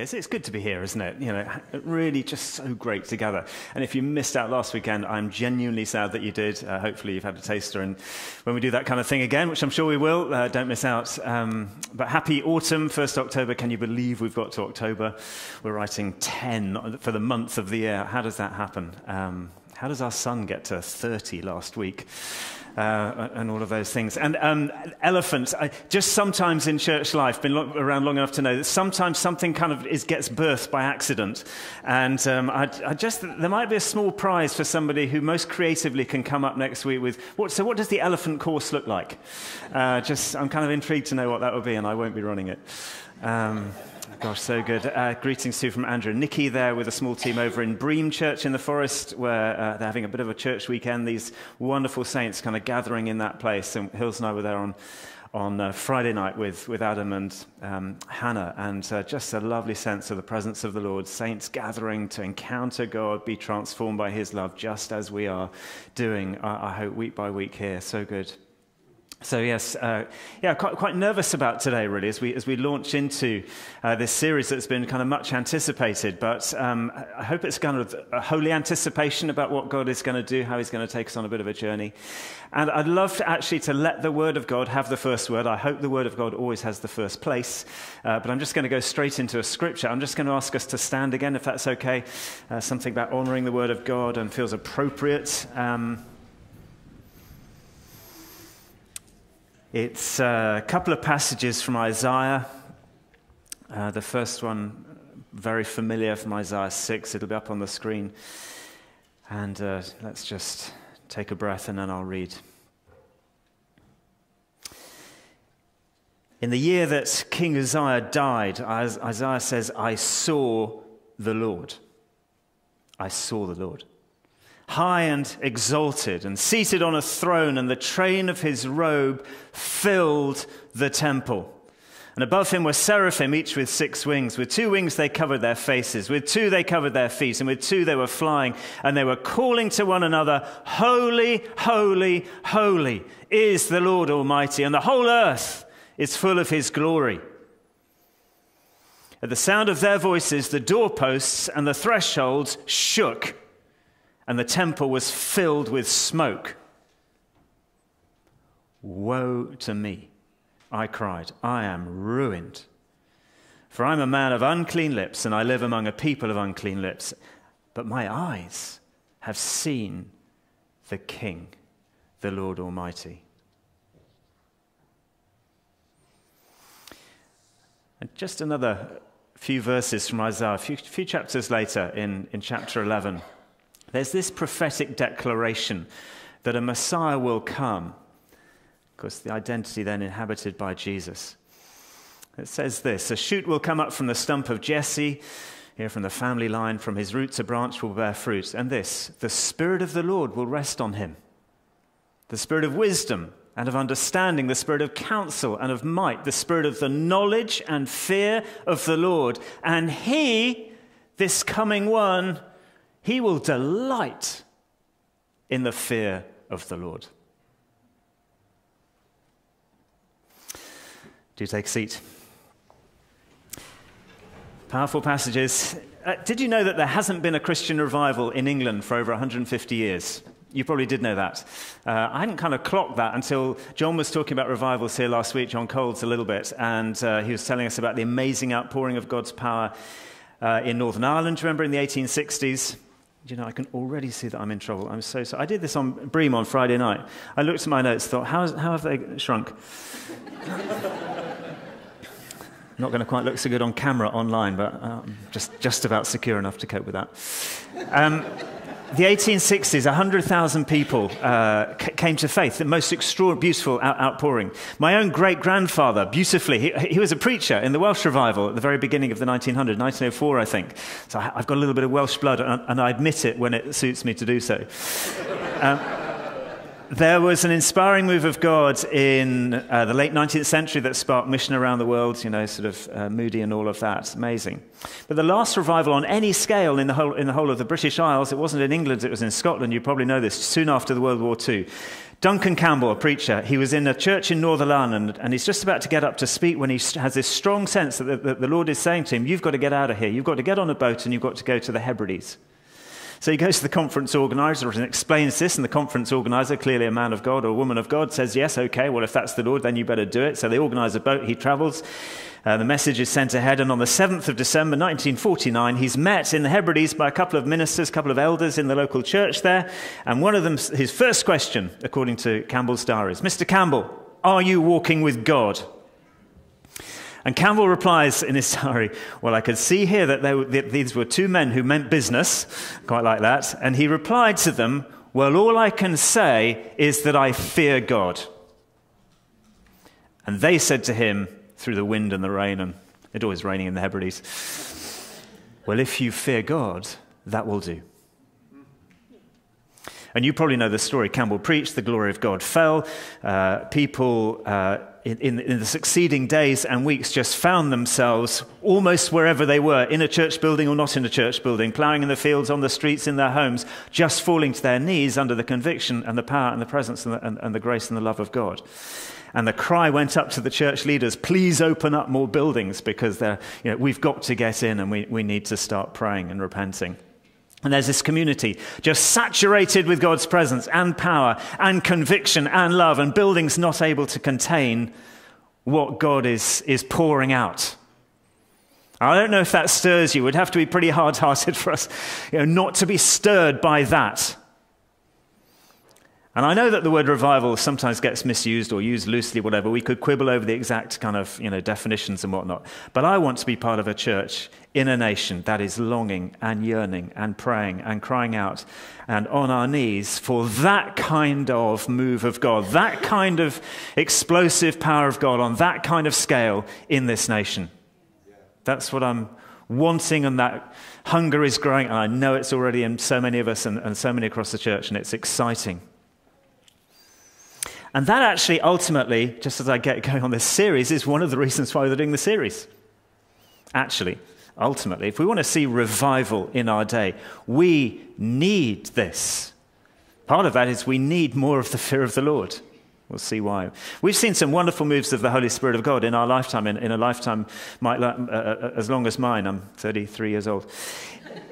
It's, it's good to be here, isn't it? You know, really just so great together. And if you missed out last weekend, I'm genuinely sad that you did. Uh, hopefully, you've had a taster. And when we do that kind of thing again, which I'm sure we will, uh, don't miss out. Um, but happy autumn, 1st October. Can you believe we've got to October? We're writing 10 for the month of the year. How does that happen? Um, how does our son get to 30 last week? Uh, and all of those things. And um, elephants, I, just sometimes in church life, been lo- around long enough to know that sometimes something kind of is, gets birthed by accident. And um, I, I, just, there might be a small prize for somebody who most creatively can come up next week with, what, so what does the elephant course look like? Uh, just, I'm kind of intrigued to know what that will be, and I won't be running it. Um, Gosh, so good. Uh, greetings too from Andrew and Nikki there with a small team over in Bream Church in the Forest, where uh, they're having a bit of a church weekend. These wonderful saints kind of gathering in that place. And Hills and I were there on, on uh, Friday night with, with Adam and um, Hannah, and uh, just a lovely sense of the presence of the Lord. Saints gathering to encounter God, be transformed by His love, just as we are doing, I hope, week by week here. So good. So, yes, uh, yeah, quite, quite, nervous about today, really, as we, as we launch into uh, this series that's been kind of much anticipated. But um, I hope it's kind of a holy anticipation about what God is going to do, how He's going to take us on a bit of a journey. And I'd love to actually to let the Word of God have the first word. I hope the Word of God always has the first place. Uh, but I'm just going to go straight into a scripture. I'm just going to ask us to stand again, if that's okay. Uh, something about honoring the Word of God and feels appropriate. Um, It's a couple of passages from Isaiah. Uh, the first one, very familiar from Isaiah 6. It'll be up on the screen. And uh, let's just take a breath and then I'll read. In the year that King Uzziah died, Isaiah says, I saw the Lord. I saw the Lord high and exalted, and seated on a throne, and the train of his robe filled the temple. And above him were seraphim, each with six wings. With two wings they covered their faces, with two they covered their feet, and with two they were flying, and they were calling to one another, Holy, holy, holy is the Lord Almighty, and the whole earth is full of his glory. At the sound of their voices, the doorposts and the thresholds shook and the temple was filled with smoke. Woe to me, I cried. I am ruined. For I'm a man of unclean lips, and I live among a people of unclean lips. But my eyes have seen the King, the Lord Almighty. And just another few verses from Isaiah, a few, few chapters later in, in chapter 11. There's this prophetic declaration that a Messiah will come. Of course, the identity then inhabited by Jesus. It says this A shoot will come up from the stump of Jesse, here from the family line, from his roots a branch will bear fruit. And this the Spirit of the Lord will rest on him. The Spirit of wisdom and of understanding, the Spirit of counsel and of might, the Spirit of the knowledge and fear of the Lord. And he, this coming one, he will delight in the fear of the Lord. Do take a seat. Powerful passages. Uh, did you know that there hasn't been a Christian revival in England for over 150 years? You probably did know that. Uh, I hadn't kind of clocked that until John was talking about revivals here last week, John Coles, a little bit, and uh, he was telling us about the amazing outpouring of God's power uh, in Northern Ireland, remember, in the 1860s you know, I can already see that I'm in trouble. I'm so sorry. I did this on Bream on Friday night. I looked at my notes, thought, how, is, how have they shrunk? Not going to quite look so good on camera online, but um, just, just about secure enough to cope with that. Um, the 1860s, 100,000 people uh, came to faith, the most extraordinary, beautiful out- outpouring. My own great grandfather, beautifully, he, he, was a preacher in the Welsh revival at the very beginning of the 1900s, 1904, I think. So I, have got a little bit of Welsh blood, and, and, I admit it when it suits me to do so. Um, there was an inspiring move of God in uh, the late 19th century that sparked mission around the world, you know, sort of uh, Moody and all of that. Amazing. But the last revival on any scale in the, whole, in the whole of the British Isles, it wasn't in England, it was in Scotland. You probably know this, soon after the World War II. Duncan Campbell, a preacher, he was in a church in Northern Ireland and he's just about to get up to speak when he has this strong sense that the, that the Lord is saying to him, You've got to get out of here. You've got to get on a boat and you've got to go to the Hebrides. So he goes to the conference organizer and explains this, and the conference organizer, clearly a man of God or a woman of God, says, Yes, okay, well, if that's the Lord, then you better do it. So they organize a boat, he travels. Uh, the message is sent ahead, and on the 7th of December 1949, he's met in the Hebrides by a couple of ministers, a couple of elders in the local church there. And one of them, his first question, according to Campbell's diaries, Mr. Campbell, are you walking with God? And Campbell replies in his diary, Well, I could see here that, were, that these were two men who meant business, quite like that. And he replied to them, Well, all I can say is that I fear God. And they said to him, through the wind and the rain, and it always raining in the Hebrides, Well, if you fear God, that will do. And you probably know the story. Campbell preached, the glory of God fell. Uh, people uh, in, in, the succeeding days and weeks just found themselves almost wherever they were, in a church building or not in a church building, ploughing in the fields, on the streets, in their homes, just falling to their knees under the conviction and the power and the presence and the, and, and the grace and the love of God. And the cry went up to the church leaders, please open up more buildings because you know, we've got to get in and we, we need to start praying and repenting. And there's this community just saturated with God's presence and power and conviction and love, and buildings not able to contain what God is, is pouring out. I don't know if that stirs you. It would have to be pretty hard hearted for us you know, not to be stirred by that. And I know that the word revival sometimes gets misused or used loosely, whatever. We could quibble over the exact kind of you know, definitions and whatnot. But I want to be part of a church in a nation that is longing and yearning and praying and crying out and on our knees for that kind of move of God, that kind of explosive power of God on that kind of scale in this nation. That's what I'm wanting, and that hunger is growing. And I know it's already in so many of us and, and so many across the church, and it's exciting. And that actually, ultimately, just as I get going on this series, is one of the reasons why we're doing the series. Actually, ultimately, if we want to see revival in our day, we need this. Part of that is we need more of the fear of the Lord. We'll see why. We've seen some wonderful moves of the Holy Spirit of God in our lifetime, in, in a lifetime might, uh, uh, as long as mine. I'm 33 years old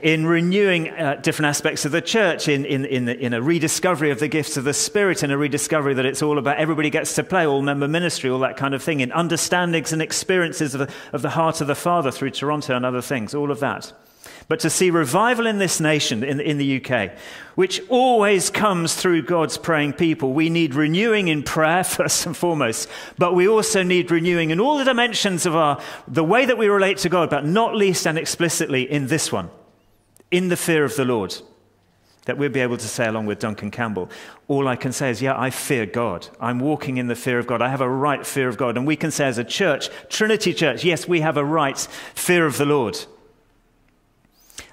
in renewing uh, different aspects of the church, in, in, in, in, a rediscovery of the gifts of the Spirit, in a rediscovery that it's all about everybody gets to play, all member ministry, all that kind of thing, in understandings and experiences of, of the heart of the Father through Toronto and other things, all of that. But to see revival in this nation, in, in the UK, which always comes through God's praying people, we need renewing in prayer, first and foremost, but we also need renewing in all the dimensions of our, the way that we relate to God, but not least and explicitly in this one in the fear of the Lord, that we'll be able to say, along with Duncan Campbell, all I can say is, yeah, I fear God. I'm walking in the fear of God. I have a right fear of God. And we can say, as a church, Trinity Church, yes, we have a right fear of the Lord.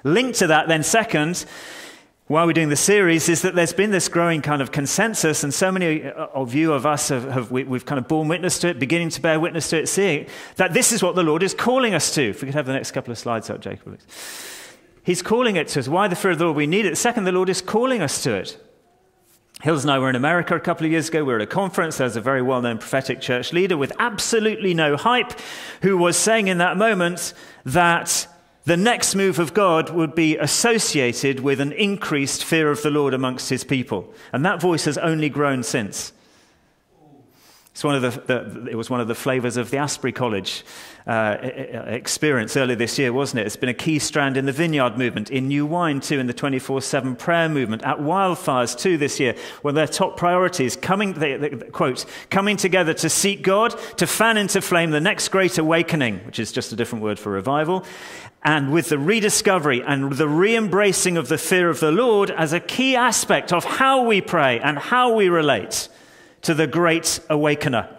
Linked to that, then, second, while we're doing the series, is that there's been this growing kind of consensus, and so many uh, of you, of us, have, have we, have kind of borne witness to it, beginning to bear witness to it, seeing that this is what the Lord is calling us to. If we could have the next couple of slides up, Jacob, please. He's calling it to us. Why the fear of the Lord? We need it. Second, the Lord is calling us to it. Hills and I were in America a couple of years ago. We were at a conference. There's a very well known prophetic church leader with absolutely no hype who was saying in that moment that the next move of God would be associated with an increased fear of the Lord amongst his people. And that voice has only grown since. It's one of the, the, it was one of the flavors of the Asbury College uh, experience earlier this year, wasn't it? It's been a key strand in the Vineyard movement, in New Wine too, in the 24 7 prayer movement, at Wildfires too this year, where their top priorities coming, they, they, quote, coming together to seek God, to fan into flame the next great awakening, which is just a different word for revival, and with the rediscovery and the re embracing of the fear of the Lord as a key aspect of how we pray and how we relate to the great awakener.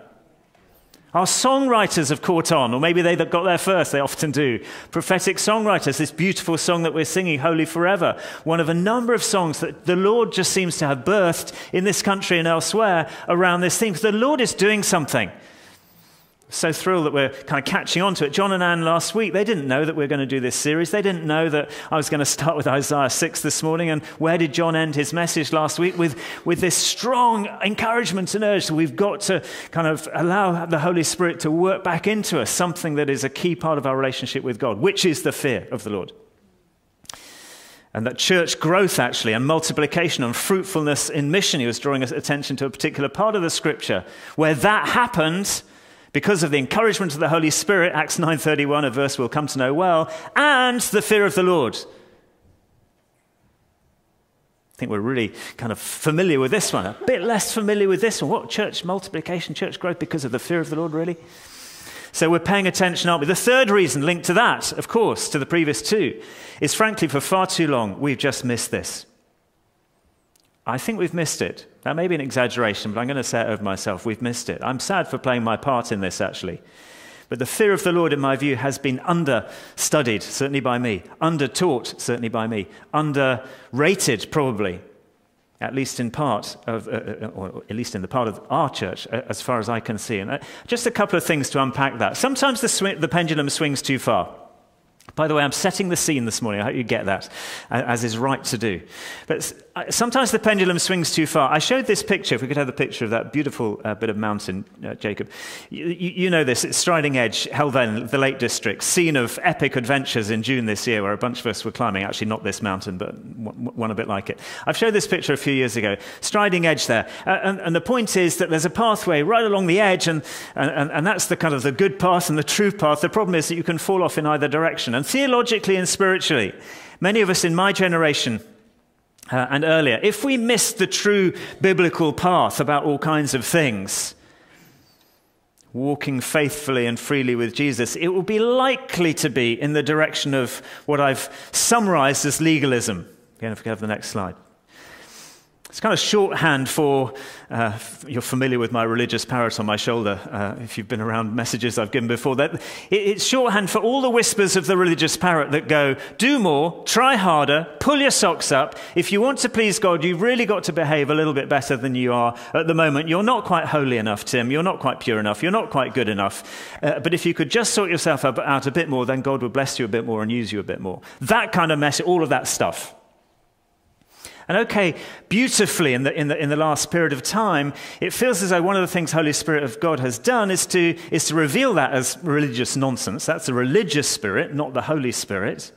Our songwriters have caught on, or maybe they that got there first, they often do. Prophetic songwriters, this beautiful song that we're singing, Holy Forever, one of a number of songs that the Lord just seems to have birthed in this country and elsewhere around this theme. The Lord is doing something so thrilled that we're kind of catching on to it. John and Anne last week, they didn't know that we are going to do this series. They didn't know that I was going to start with Isaiah 6 this morning. And where did John end his message last week? With, with this strong encouragement and urge that we've got to kind of allow the Holy Spirit to work back into us something that is a key part of our relationship with God, which is the fear of the Lord. And that church growth, actually, and multiplication and fruitfulness in mission, he was drawing attention to a particular part of the scripture where that happened because of the encouragement of the Holy Spirit, Acts 9:31, a verse we'll come to know well, and the fear of the Lord. I think we're really kind of familiar with this one, a bit less familiar with this one. What church multiplication, church growth because of the fear of the Lord, really? So we're paying attention, aren't we? The third reason linked to that, of course, to the previous two, is frankly, for far too long, we've just missed this. I think we've missed it. That may be an exaggeration, but I'm going to say it over myself. We've missed it. I'm sad for playing my part in this, actually. But the fear of the Lord, in my view, has been understudied, certainly by me, undertaught, certainly by me, underrated, probably, at least in part of, uh, uh or at least in the part of our church, uh, as far as I can see. And uh, just a couple of things to unpack that. Sometimes the, sw- the pendulum swings too far. By the way, I'm setting the scene this morning. I hope you get that, as is right to do. But sometimes the pendulum swings too far. I showed this picture, if we could have the picture of that beautiful uh, bit of mountain, uh, Jacob. You, you, know this, it's Striding Edge, Helvellyn, the Lake District, scene of epic adventures in June this year where a bunch of us were climbing, actually not this mountain, but one a bit like it. I've showed this picture a few years ago. Striding Edge there. Uh, and, and, the point is that there's a pathway right along the edge, and, and, and that's the kind of the good path and the true path. The problem is that you can fall off in either direction. And theologically and spiritually, many of us in my generation, uh, and earlier, if we miss the true biblical path about all kinds of things, walking faithfully and freely with Jesus, it will be likely to be in the direction of what I've summarized as legalism. Again, if we have the next slide. It's kind of shorthand for, uh, you're familiar with my religious parrot on my shoulder, uh, if you've been around messages I've given before. That, it's shorthand for all the whispers of the religious parrot that go, do more, try harder, pull your socks up. If you want to please God, you've really got to behave a little bit better than you are at the moment. You're not quite holy enough, Tim. You're not quite pure enough. You're not quite good enough. Uh, but if you could just sort yourself out a bit more, then God would bless you a bit more and use you a bit more. That kind of mess, all of that stuff. And okay, beautifully in the, in, the, in the last period of time, it feels as though one of the things Holy Spirit of God has done is to, is to reveal that as religious nonsense. That's the religious spirit, not the Holy Spirit.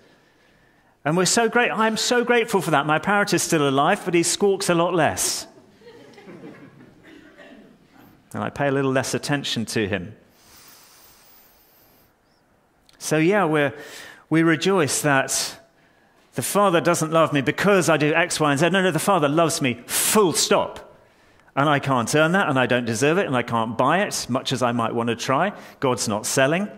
And we're so great. I'm so grateful for that. My parrot is still alive, but he squawks a lot less. and I pay a little less attention to him. So, yeah, we're, we rejoice that the Father doesn't love me because I do X, Y, and Z. No, no, the Father loves me, full stop. And I can't earn that, and I don't deserve it, and I can't buy it, much as I might want to try. God's not selling.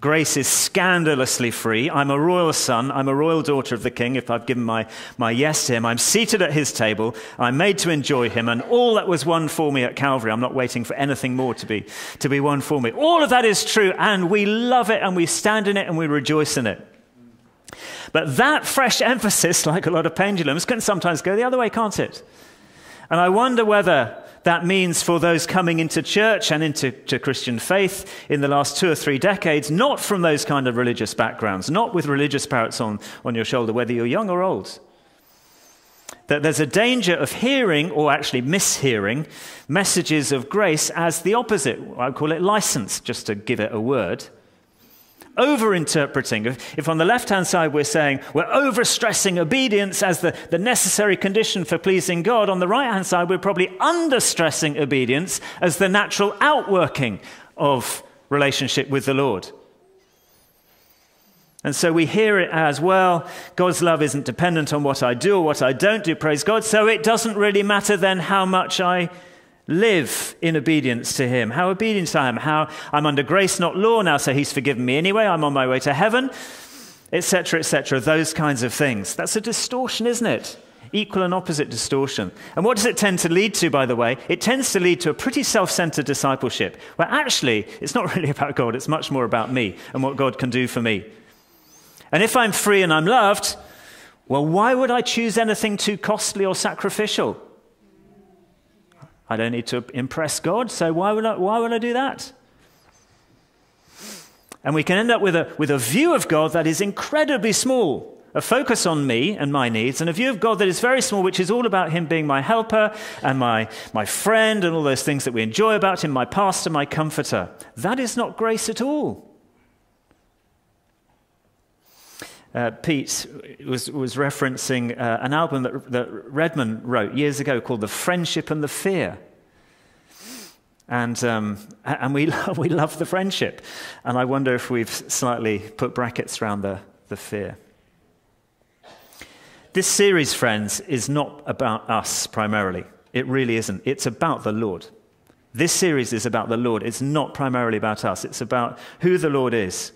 Grace is scandalously free. I'm a royal son. I'm a royal daughter of the king if I've given my, my yes to him. I'm seated at his table. I'm made to enjoy him. And all that was won for me at Calvary, I'm not waiting for anything more to be, to be won for me. All of that is true. And we love it and we stand in it and we rejoice in it. But that fresh emphasis, like a lot of pendulums, can sometimes go the other way, can't it? And I wonder whether that means for those coming into church and into Christian faith in the last two or three decades, not from those kind of religious backgrounds, not with religious parrots on, on your shoulder, whether you're young or old, that there's a danger of hearing or actually mishearing messages of grace as the opposite. I call it license, just to give it a word overinterpreting. If, if on the left hand side we're saying we're overstressing obedience as the, the necessary condition for pleasing God, on the right hand side we're probably understressing obedience as the natural outworking of relationship with the Lord. And so we hear it as well God's love isn't dependent on what I do or what I don't do, praise God. So it doesn't really matter then how much I live in obedience to him. How obedient I am. How I'm under grace, not law now, so he's forgiven me anyway. I'm on my way to heaven, etc., etc. Those kinds of things. That's a distortion, isn't it? equal and opposite distortion. And what does it tend to lead to, by the way? It tends to lead to a pretty self centered discipleship, where actually it's not really about God, it's much more about me and what God can do for me. And if I'm free and I'm loved, well, why would I choose anything too costly or sacrificial? I don't need to impress God, so why would I, why would I do that? And we can end up with a, with a view of God that is incredibly small a focus on me and my needs, and a view of God that is very small, which is all about Him being my helper and my, my friend and all those things that we enjoy about Him, my pastor, my comforter. That is not grace at all. Uh, Pete was, was referencing uh, an album that, that Redman wrote years ago called The Friendship and the Fear. And, um, and we, we love the friendship. And I wonder if we've slightly put brackets around the, the fear. This series, friends, is not about us primarily. It really isn't. It's about the Lord. This series is about the Lord. It's not primarily about us. It's about who the Lord is.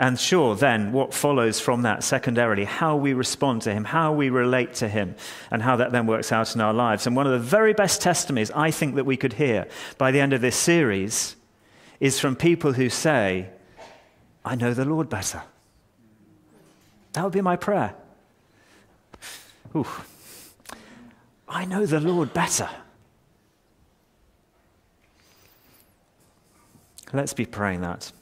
And sure, then, what follows from that secondarily, how we respond to Him, how we relate to Him, and how that then works out in our lives. And one of the very best testimonies I think that we could hear by the end of this series is from people who say, I know the Lord better. That would be my prayer. Ooh, I know the Lord better. Let's be praying that.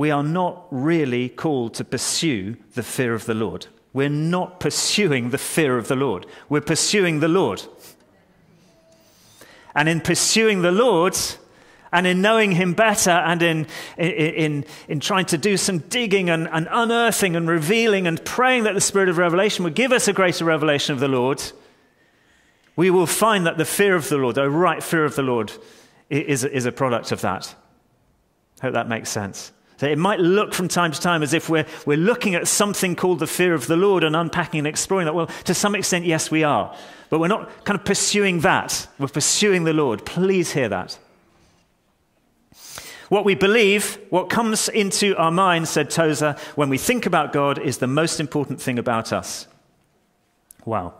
We are not really called to pursue the fear of the Lord. We're not pursuing the fear of the Lord. We're pursuing the Lord. And in pursuing the Lord, and in knowing him better and in, in, in, in trying to do some digging and, and unearthing and revealing and praying that the Spirit of revelation would give us a greater revelation of the Lord, we will find that the fear of the Lord, the right fear of the Lord, is, is a product of that. Hope that makes sense. So it might look from time to time as if we're, we're looking at something called the fear of the Lord and unpacking and exploring that. Well, to some extent, yes, we are. But we're not kind of pursuing that. We're pursuing the Lord. Please hear that. What we believe, what comes into our mind, said Tozer, when we think about God is the most important thing about us. Wow.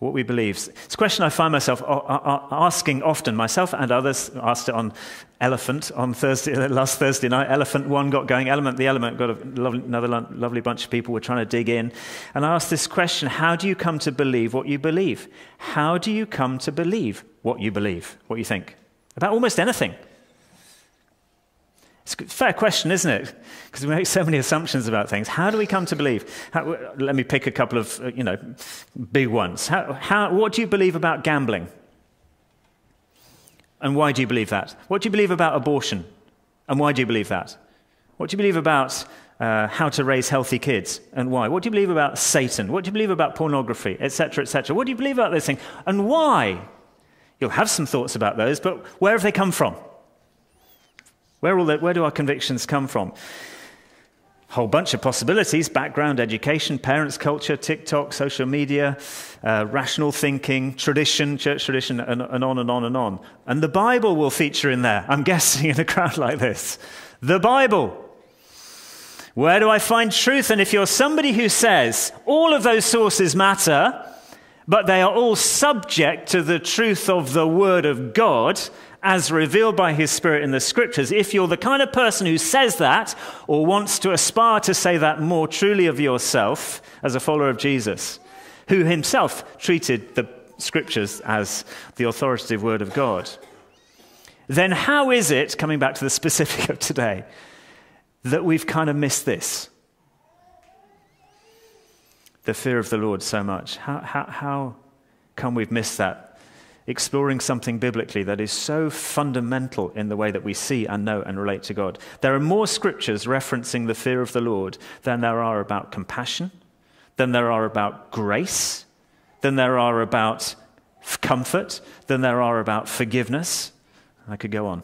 What we believe. It's a question I find myself asking often, myself and others. Asked it on Elephant on Thursday, last Thursday night. Elephant one got going. Element, the Element got a lovely, another lovely bunch of people were trying to dig in. And I asked this question How do you come to believe what you believe? How do you come to believe what you believe? What you think? about almost anything. It's a fair question, isn't it? Because we make so many assumptions about things. How do we come to believe? How, let me pick a couple of, uh, you know, big ones. How, how, what do you believe about gambling? And why do you believe that? What do you believe about abortion? And why do you believe that? What do you believe about uh, how to raise healthy kids and why? What do you believe about Satan? What do you believe about pornography, etc., etc.? What do you believe about those things and why? You'll have some thoughts about those, but where have they come from? Where, where do our convictions come from? Whole bunch of possibilities background, education, parents' culture, TikTok, social media, uh, rational thinking, tradition, church tradition, and, and on and on and on. And the Bible will feature in there, I'm guessing, in a crowd like this. The Bible. Where do I find truth? And if you're somebody who says all of those sources matter, but they are all subject to the truth of the Word of God as revealed by His Spirit in the Scriptures. If you're the kind of person who says that or wants to aspire to say that more truly of yourself as a follower of Jesus, who himself treated the Scriptures as the authoritative Word of God, then how is it, coming back to the specific of today, that we've kind of missed this? the fear of the Lord so much? How, how, how come we've missed that? Exploring something biblically that is so fundamental in the way that we see and know and relate to God. There are more scriptures referencing the fear of the Lord than there are about compassion, than there are about grace, than there are about comfort, than there are about forgiveness. I could go on.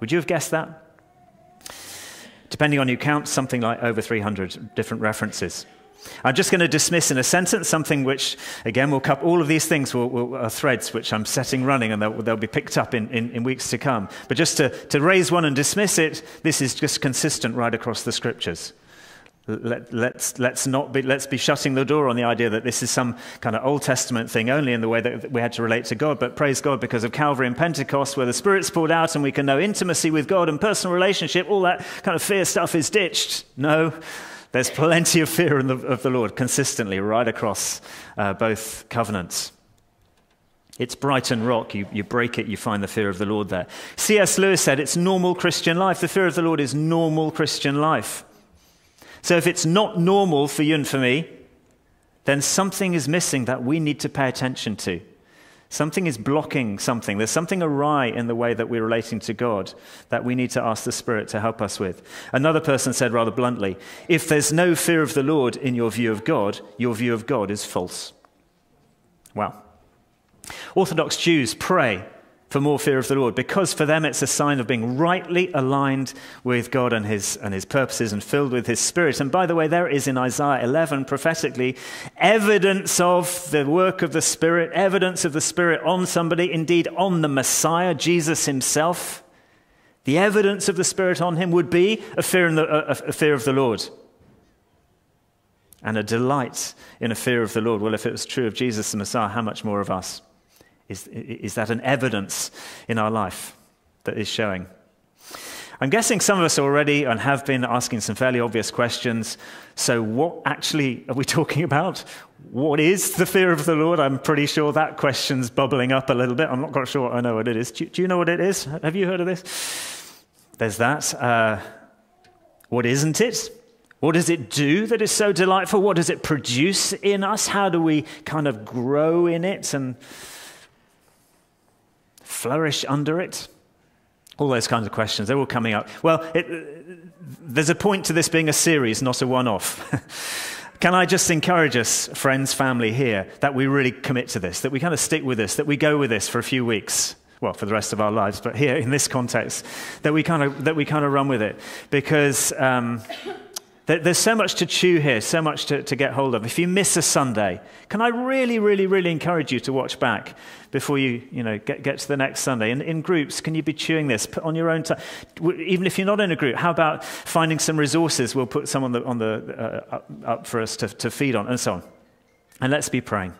Would you have guessed that? Depending on you count, something like over 300 different references. I'm just going to dismiss in a sentence something which, again, will cover all of these things will, will, are threads which I'm setting running and they'll, they'll be picked up in, in, in, weeks to come. But just to, to raise one and dismiss it, this is just consistent right across the scriptures. Let, let's, let's, not be, let's be shutting the door on the idea that this is some kind of Old Testament thing only in the way that we had to relate to God. But praise God because of Calvary and Pentecost, where the Spirit's poured out and we can know intimacy with God and personal relationship, all that kind of fear stuff is ditched. No, there's plenty of fear the, of the Lord consistently right across uh, both covenants. It's Brighton Rock. You, you break it, you find the fear of the Lord there. C.S. Lewis said it's normal Christian life. The fear of the Lord is normal Christian life. So if it's not normal for you and for me, then something is missing that we need to pay attention to. Something is blocking something. There's something awry in the way that we're relating to God that we need to ask the Spirit to help us with. Another person said rather bluntly if there's no fear of the Lord in your view of God, your view of God is false. Well, Orthodox Jews pray for more fear of the Lord, because for them it's a sign of being rightly aligned with God and his, and his purposes and filled with his spirit. And by the way, there is in Isaiah 11 prophetically evidence of the work of the Spirit, evidence of the Spirit on somebody, indeed on the Messiah, Jesus himself. The evidence of the Spirit on him would be a fear, the, a, a fear of the Lord and a delight in a fear of the Lord. Well, if it was true of Jesus the Messiah, how much more of us? Is, is that an evidence in our life that is showing? I'm guessing some of us already and have been asking some fairly obvious questions. So, what actually are we talking about? What is the fear of the Lord? I'm pretty sure that question's bubbling up a little bit. I'm not quite sure I know what it is. Do, do you know what it is? Have you heard of this? There's that. Uh, what isn't it? What does it do that is so delightful? What does it produce in us? How do we kind of grow in it and flourish under it? All those kinds of questions, they're all coming up. Well, it, there's a point to this being a series, not a one off. Can I just encourage us, friends, family here, that we really commit to this, that we kind of stick with this, that we go with this for a few weeks? Well, for the rest of our lives, but here in this context, that we kind of, that we kind of run with it. Because. Um, there's so much to chew here, so much to, to, get hold of. If you miss a Sunday, can I really, really, really encourage you to watch back before you, you know, get, get to the next Sunday? In, in groups, can you be chewing this put on your own time? Even if you're not in a group, how about finding some resources? We'll put some on the, on the, uh, up, for us to, to feed on, and so on. And let's be praying.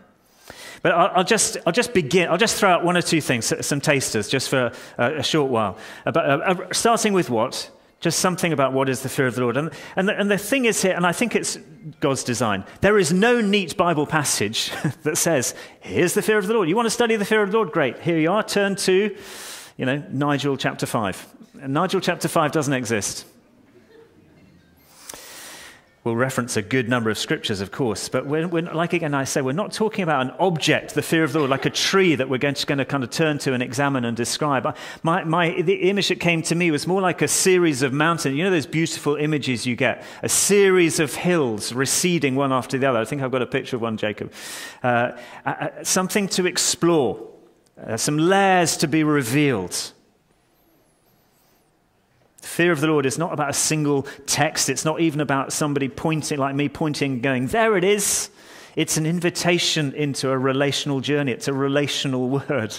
But I'll, just, I'll just begin, I'll just throw out one or two things, some tasters, just for a, a short while. About, uh, uh, starting with what? Just something about what is the fear of the Lord. And, and, the, and the thing is here, and I think it's God's design, there is no neat Bible passage that says, here's the fear of the Lord. You want to study the fear of the Lord? Great. Here you are. Turn to, you know, Nigel chapter 5. And Nigel chapter 5 doesn't exist. We'll reference a good number of scriptures, of course, but we're, we're, like again I say, we're not talking about an object, the fear of the Lord, like a tree that we're to, going to kind of turn to and examine and describe. My, my, the image that came to me was more like a series of mountains. You know those beautiful images you get? A series of hills receding one after the other. I think I've got a picture of one, Jacob. Uh, uh, something to explore, uh, some layers to be revealed. Fear of the Lord is not about a single text. It's not even about somebody pointing, like me, pointing, going, there it is. It's an invitation into a relational journey. It's a relational word.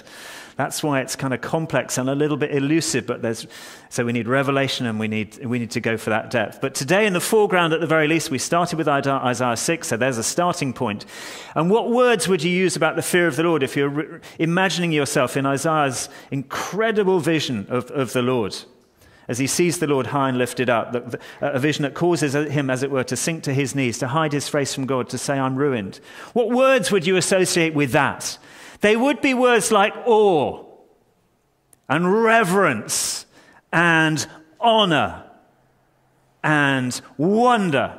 That's why it's kind of complex and a little bit elusive, but there's, so we need revelation and we need, we need to go for that depth. But today, in the foreground at the very least, we started with Isaiah 6, so there's a starting point. And what words would you use about the fear of the Lord if you're re- imagining yourself in Isaiah's incredible vision of, of the Lord? As he sees the Lord high and lifted up, a vision that causes him, as it were, to sink to his knees, to hide his face from God, to say, I'm ruined. What words would you associate with that? They would be words like awe and reverence and honor and wonder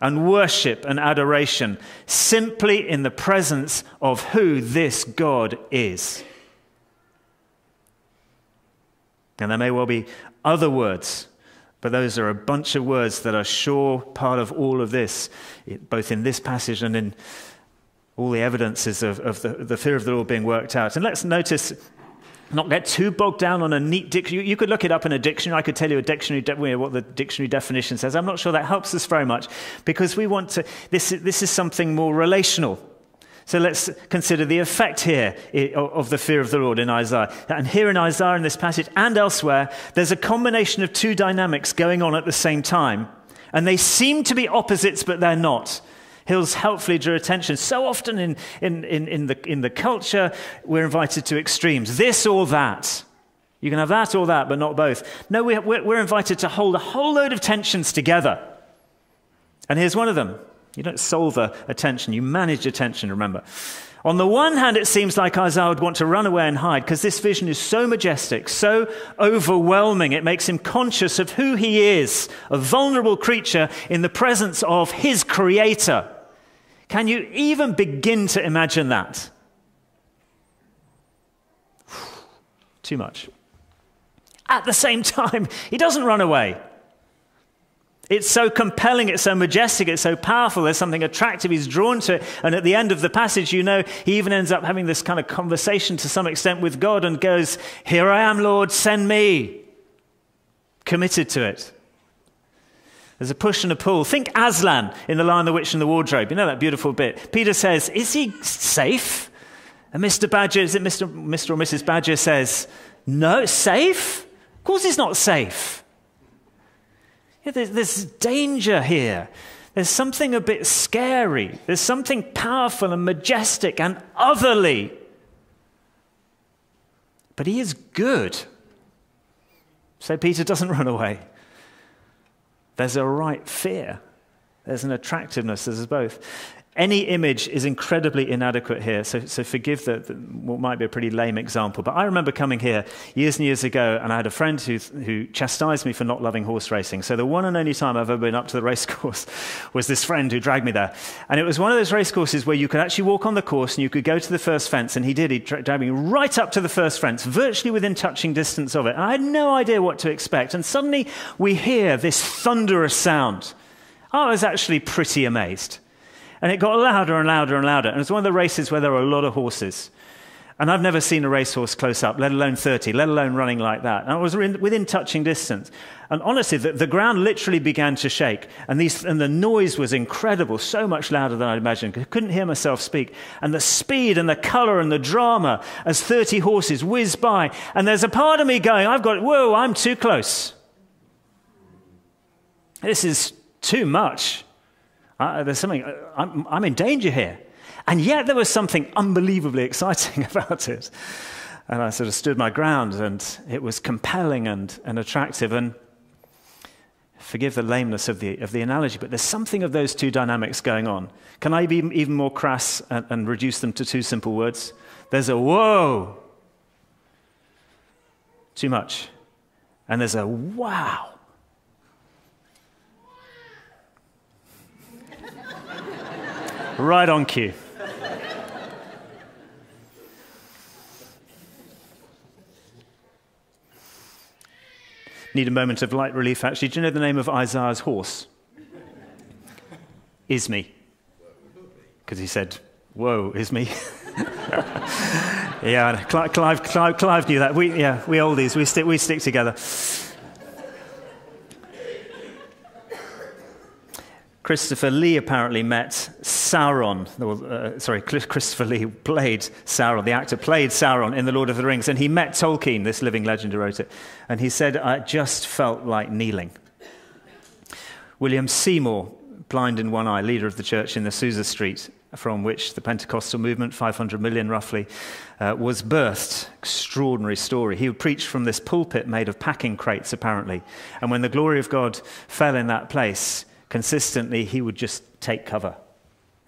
and worship and adoration simply in the presence of who this God is. And there may well be other words, but those are a bunch of words that are sure part of all of this, both in this passage and in all the evidences of, of the, the fear of the Lord being worked out. And let's notice not get too bogged down on a neat dictionary. You could look it up in a dictionary. I could tell you a dictionary de- what the dictionary definition says. I'm not sure that helps us very much because we want to. This, this is something more relational. So let's consider the effect here of the fear of the Lord in Isaiah. And here in Isaiah, in this passage and elsewhere, there's a combination of two dynamics going on at the same time, And they seem to be opposites, but they're not. Hills helpfully drew attention. So often in, in, in, in, the, in the culture, we're invited to extremes this or that. You can have that or that, but not both. No, we're, we're invited to hold a whole load of tensions together. And here's one of them you don't solve a, a tension, you manage a tension, remember. On the one hand, it seems like Isaiah would want to run away and hide because this vision is so majestic, so overwhelming. It makes him conscious of who he is, a vulnerable creature in the presence of his creator. Can you even begin to imagine that? Too much. At the same time, he doesn't run away. It's so compelling, it's so majestic, it's so powerful, there's something attractive, he's drawn to it. And at the end of the passage, you know, he even ends up having this kind of conversation to some extent with God and goes, Here I am, Lord, send me. Committed to it. There's a push and a pull. Think Aslan in The Lion, the Witch, and the Wardrobe. You know that beautiful bit. Peter says, Is he safe? And Mr. Badger, is it Mr. Mr. or Mrs. Badger says, No, safe? Of course he's not safe. There's, there's danger here. There's something a bit scary. There's something powerful and majestic and otherly. But he is good. So Peter doesn't run away. There's a right fear. There's an attractiveness. There's both. Any image is incredibly inadequate here, so, so forgive the, the, what might be a pretty lame example. But I remember coming here years and years ago, and I had a friend who, who chastised me for not loving horse racing. So the one and only time I've ever been up to the racecourse was this friend who dragged me there. And it was one of those racecourses where you could actually walk on the course and you could go to the first fence, and he did. He dragged me right up to the first fence, virtually within touching distance of it. And I had no idea what to expect. And suddenly we hear this thunderous sound. I was actually pretty amazed. And it got louder and louder and louder. And it's one of the races where there are a lot of horses. And I've never seen a racehorse close up, let alone 30, let alone running like that. And I was within touching distance. And honestly, the, the ground literally began to shake. And, these, and the noise was incredible, so much louder than I'd imagined. I couldn't hear myself speak. And the speed and the color and the drama as 30 horses whiz by. And there's a part of me going, I've got, whoa, I'm too close. This is too much. Uh, there's something, uh, I'm, I'm in danger here. And yet there was something unbelievably exciting about it. And I sort of stood my ground, and it was compelling and, and attractive. And forgive the lameness of the, of the analogy, but there's something of those two dynamics going on. Can I be even more crass and, and reduce them to two simple words? There's a whoa, too much. And there's a wow, Right on cue. Need a moment of light relief, actually. Do you know the name of Isaiah's horse? Ismi. Because he said, Whoa, Ismi. yeah, Clive, Clive, Clive, knew that. We, yeah, we oldies, we stick, we stick together. Christopher Lee apparently met Sauron. Uh, sorry, Christopher Lee played Sauron. The actor played Sauron in The Lord of the Rings, and he met Tolkien, this living legend who wrote it. And he said, I just felt like kneeling. William Seymour, blind in one eye, leader of the church in Azusa Street, from which the Pentecostal movement, 500 million roughly, uh, was birthed. Extraordinary story. He would preach from this pulpit made of packing crates, apparently. And when the glory of God fell in that place, consistently, he would just take cover.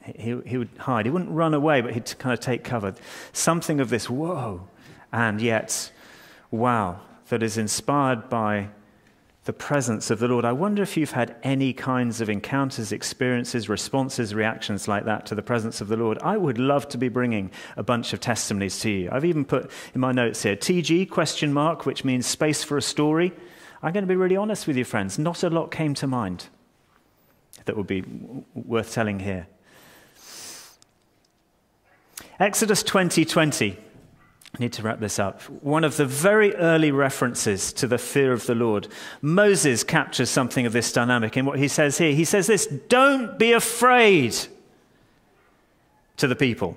He, he would hide. He wouldn't run away, but he'd kind of take cover. Something of this, whoa, and yet, wow, that is inspired by the presence of the Lord. I wonder if you've had any kinds of encounters, experiences, responses, reactions like that to the presence of the Lord. I would love to be bringing a bunch of testimonies to you. I've even put in my notes here TG question mark, which means space for a story. I'm going to be really honest with you, friends. Not a lot came to mind that would be worth telling here. Exodus 20:20. I need to wrap this up. One of the very early references to the fear of the Lord. Moses captures something of this dynamic in what he says here. He says this, "Don't be afraid." To the people.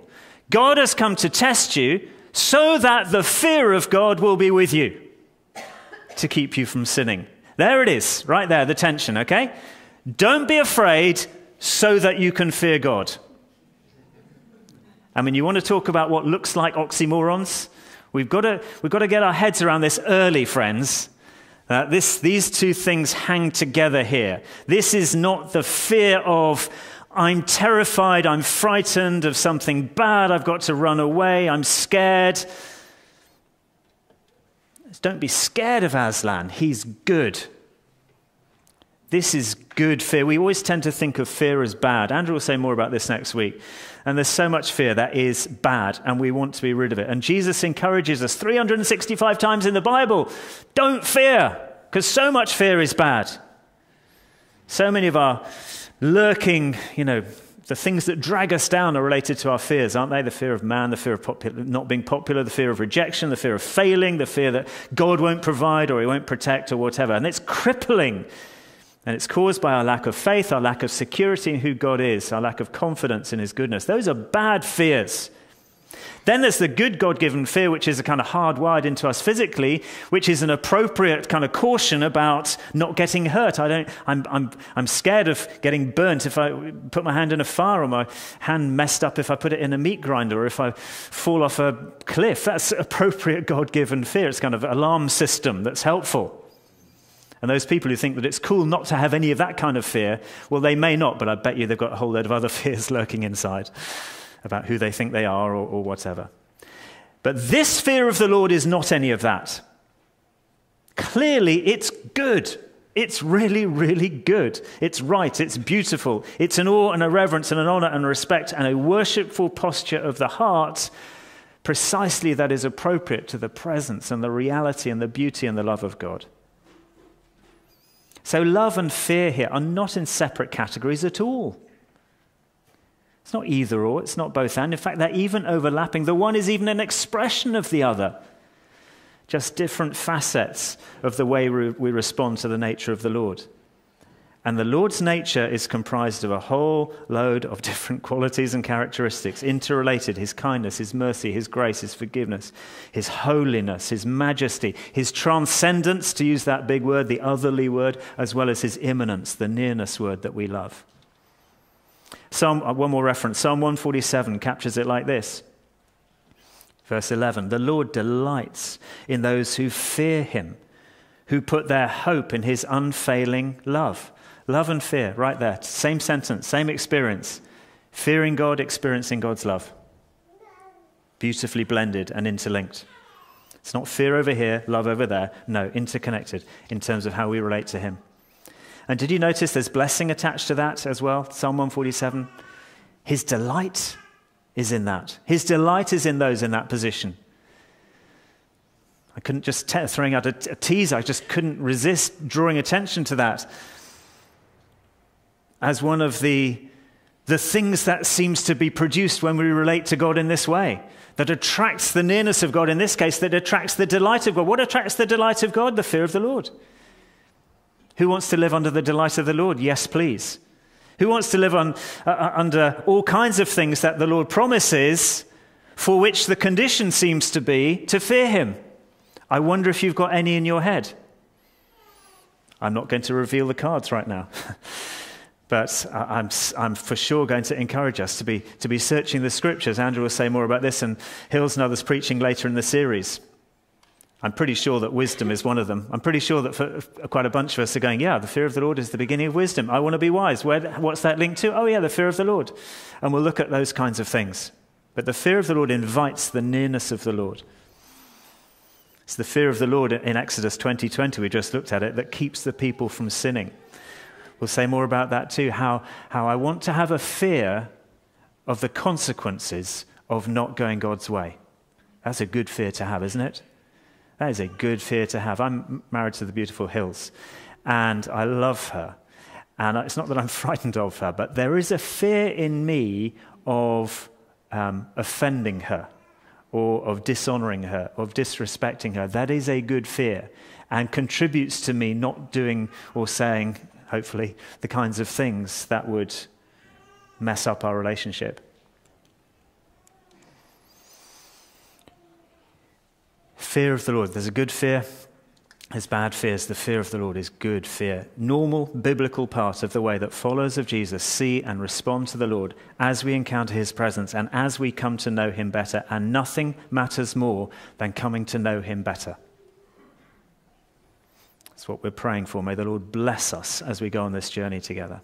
God has come to test you so that the fear of God will be with you to keep you from sinning. There it is, right there, the tension, okay? Don't be afraid so that you can fear God. I mean, you want to talk about what looks like oxymorons? We've got to, we've got to get our heads around this early, friends. Uh, this, these two things hang together here. This is not the fear of, I'm terrified, I'm frightened of something bad, I've got to run away, I'm scared. Don't be scared of Aslan, he's good. This is good fear. We always tend to think of fear as bad. Andrew will say more about this next week. And there's so much fear that is bad, and we want to be rid of it. And Jesus encourages us 365 times in the Bible don't fear, because so much fear is bad. So many of our lurking, you know, the things that drag us down are related to our fears, aren't they? The fear of man, the fear of popular, not being popular, the fear of rejection, the fear of failing, the fear that God won't provide or he won't protect or whatever. And it's crippling and it's caused by our lack of faith, our lack of security in who God is, our lack of confidence in His goodness. Those are bad fears. Then there's the good God given fear, which is a kind of hardwired into us physically, which is an appropriate kind of caution about not getting hurt. I don't, I'm, I'm, I'm scared of getting burnt if I put my hand in a fire or my hand messed up if I put it in a meat grinder or if I fall off a cliff. That's appropriate God given fear. It's kind of alarm system that's helpful. And those people who think that it's cool not to have any of that kind of fear, well, they may not, but I bet you they've got a whole load of other fears lurking inside about who they think they are or, or whatever. But this fear of the Lord is not any of that. Clearly, it's good. It's really, really good. It's right. It's beautiful. It's an awe and a reverence and an honor and respect and a worshipful posture of the heart, precisely that is appropriate to the presence and the reality and the beauty and the love of God. So, love and fear here are not in separate categories at all. It's not either or, it's not both and. In fact, they're even overlapping. The one is even an expression of the other, just different facets of the way we respond to the nature of the Lord. And the Lord's nature is comprised of a whole load of different qualities and characteristics, interrelated his kindness, his mercy, his grace, his forgiveness, his holiness, his majesty, his transcendence, to use that big word, the otherly word, as well as his immanence, the nearness word that we love. Psalm, uh, one more reference Psalm 147 captures it like this. Verse 11 The Lord delights in those who fear him, who put their hope in his unfailing love. Love and fear, right there. Same sentence, same experience. Fearing God, experiencing God's love. Beautifully blended and interlinked. It's not fear over here, love over there. No, interconnected in terms of how we relate to Him. And did you notice there's blessing attached to that as well? Psalm 147. His delight is in that. His delight is in those in that position. I couldn't just t- throwing out a, t- a teaser. I just couldn't resist drawing attention to that as one of the, the things that seems to be produced when we relate to God in this way, that attracts the nearness of God in this case, that attracts the delight of God. What attracts the delight of God? The fear of the Lord. Who wants to live under the delight of the Lord? Yes, please. Who wants to live on, uh, uh under all kinds of things that the Lord promises, for which the condition seems to be to fear Him? I wonder if you've got any in your head. I'm not going to reveal the cards right now. But I'm, I'm for sure going to encourage us to be, to be searching the scriptures. Andrew will say more about this, and Hills and others preaching later in the series. I'm pretty sure that wisdom is one of them. I'm pretty sure that for quite a bunch of us are going, yeah, the fear of the Lord is the beginning of wisdom. I want to be wise. Where, what's that linked to? Oh, yeah, the fear of the Lord. And we'll look at those kinds of things. But the fear of the Lord invites the nearness of the Lord. It's the fear of the Lord in Exodus 20:20, 20, we just looked at it, that keeps the people from sinning. We'll say more about that too, how, how I want to have a fear of the consequences of not going God's way. That's a good fear to have, isn't it? That is a good fear to have. I'm married to the beautiful Hills, and I love her. And it's not that I'm frightened of her, but there is a fear in me of um, offending her or of dishonoring her, of disrespecting her. That is a good fear and contributes to me not doing or saying hopefully, the kinds of things that would mess up our relationship. Fear of the Lord. There's a good fear, there's bad fears, the fear of the Lord is good fear. Normal biblical part of the way that followers of Jesus see and respond to the Lord as we encounter his presence and as we come to know him better. And nothing matters more than coming to know him better. That's what we're praying for. May the Lord bless us as we go on this journey together.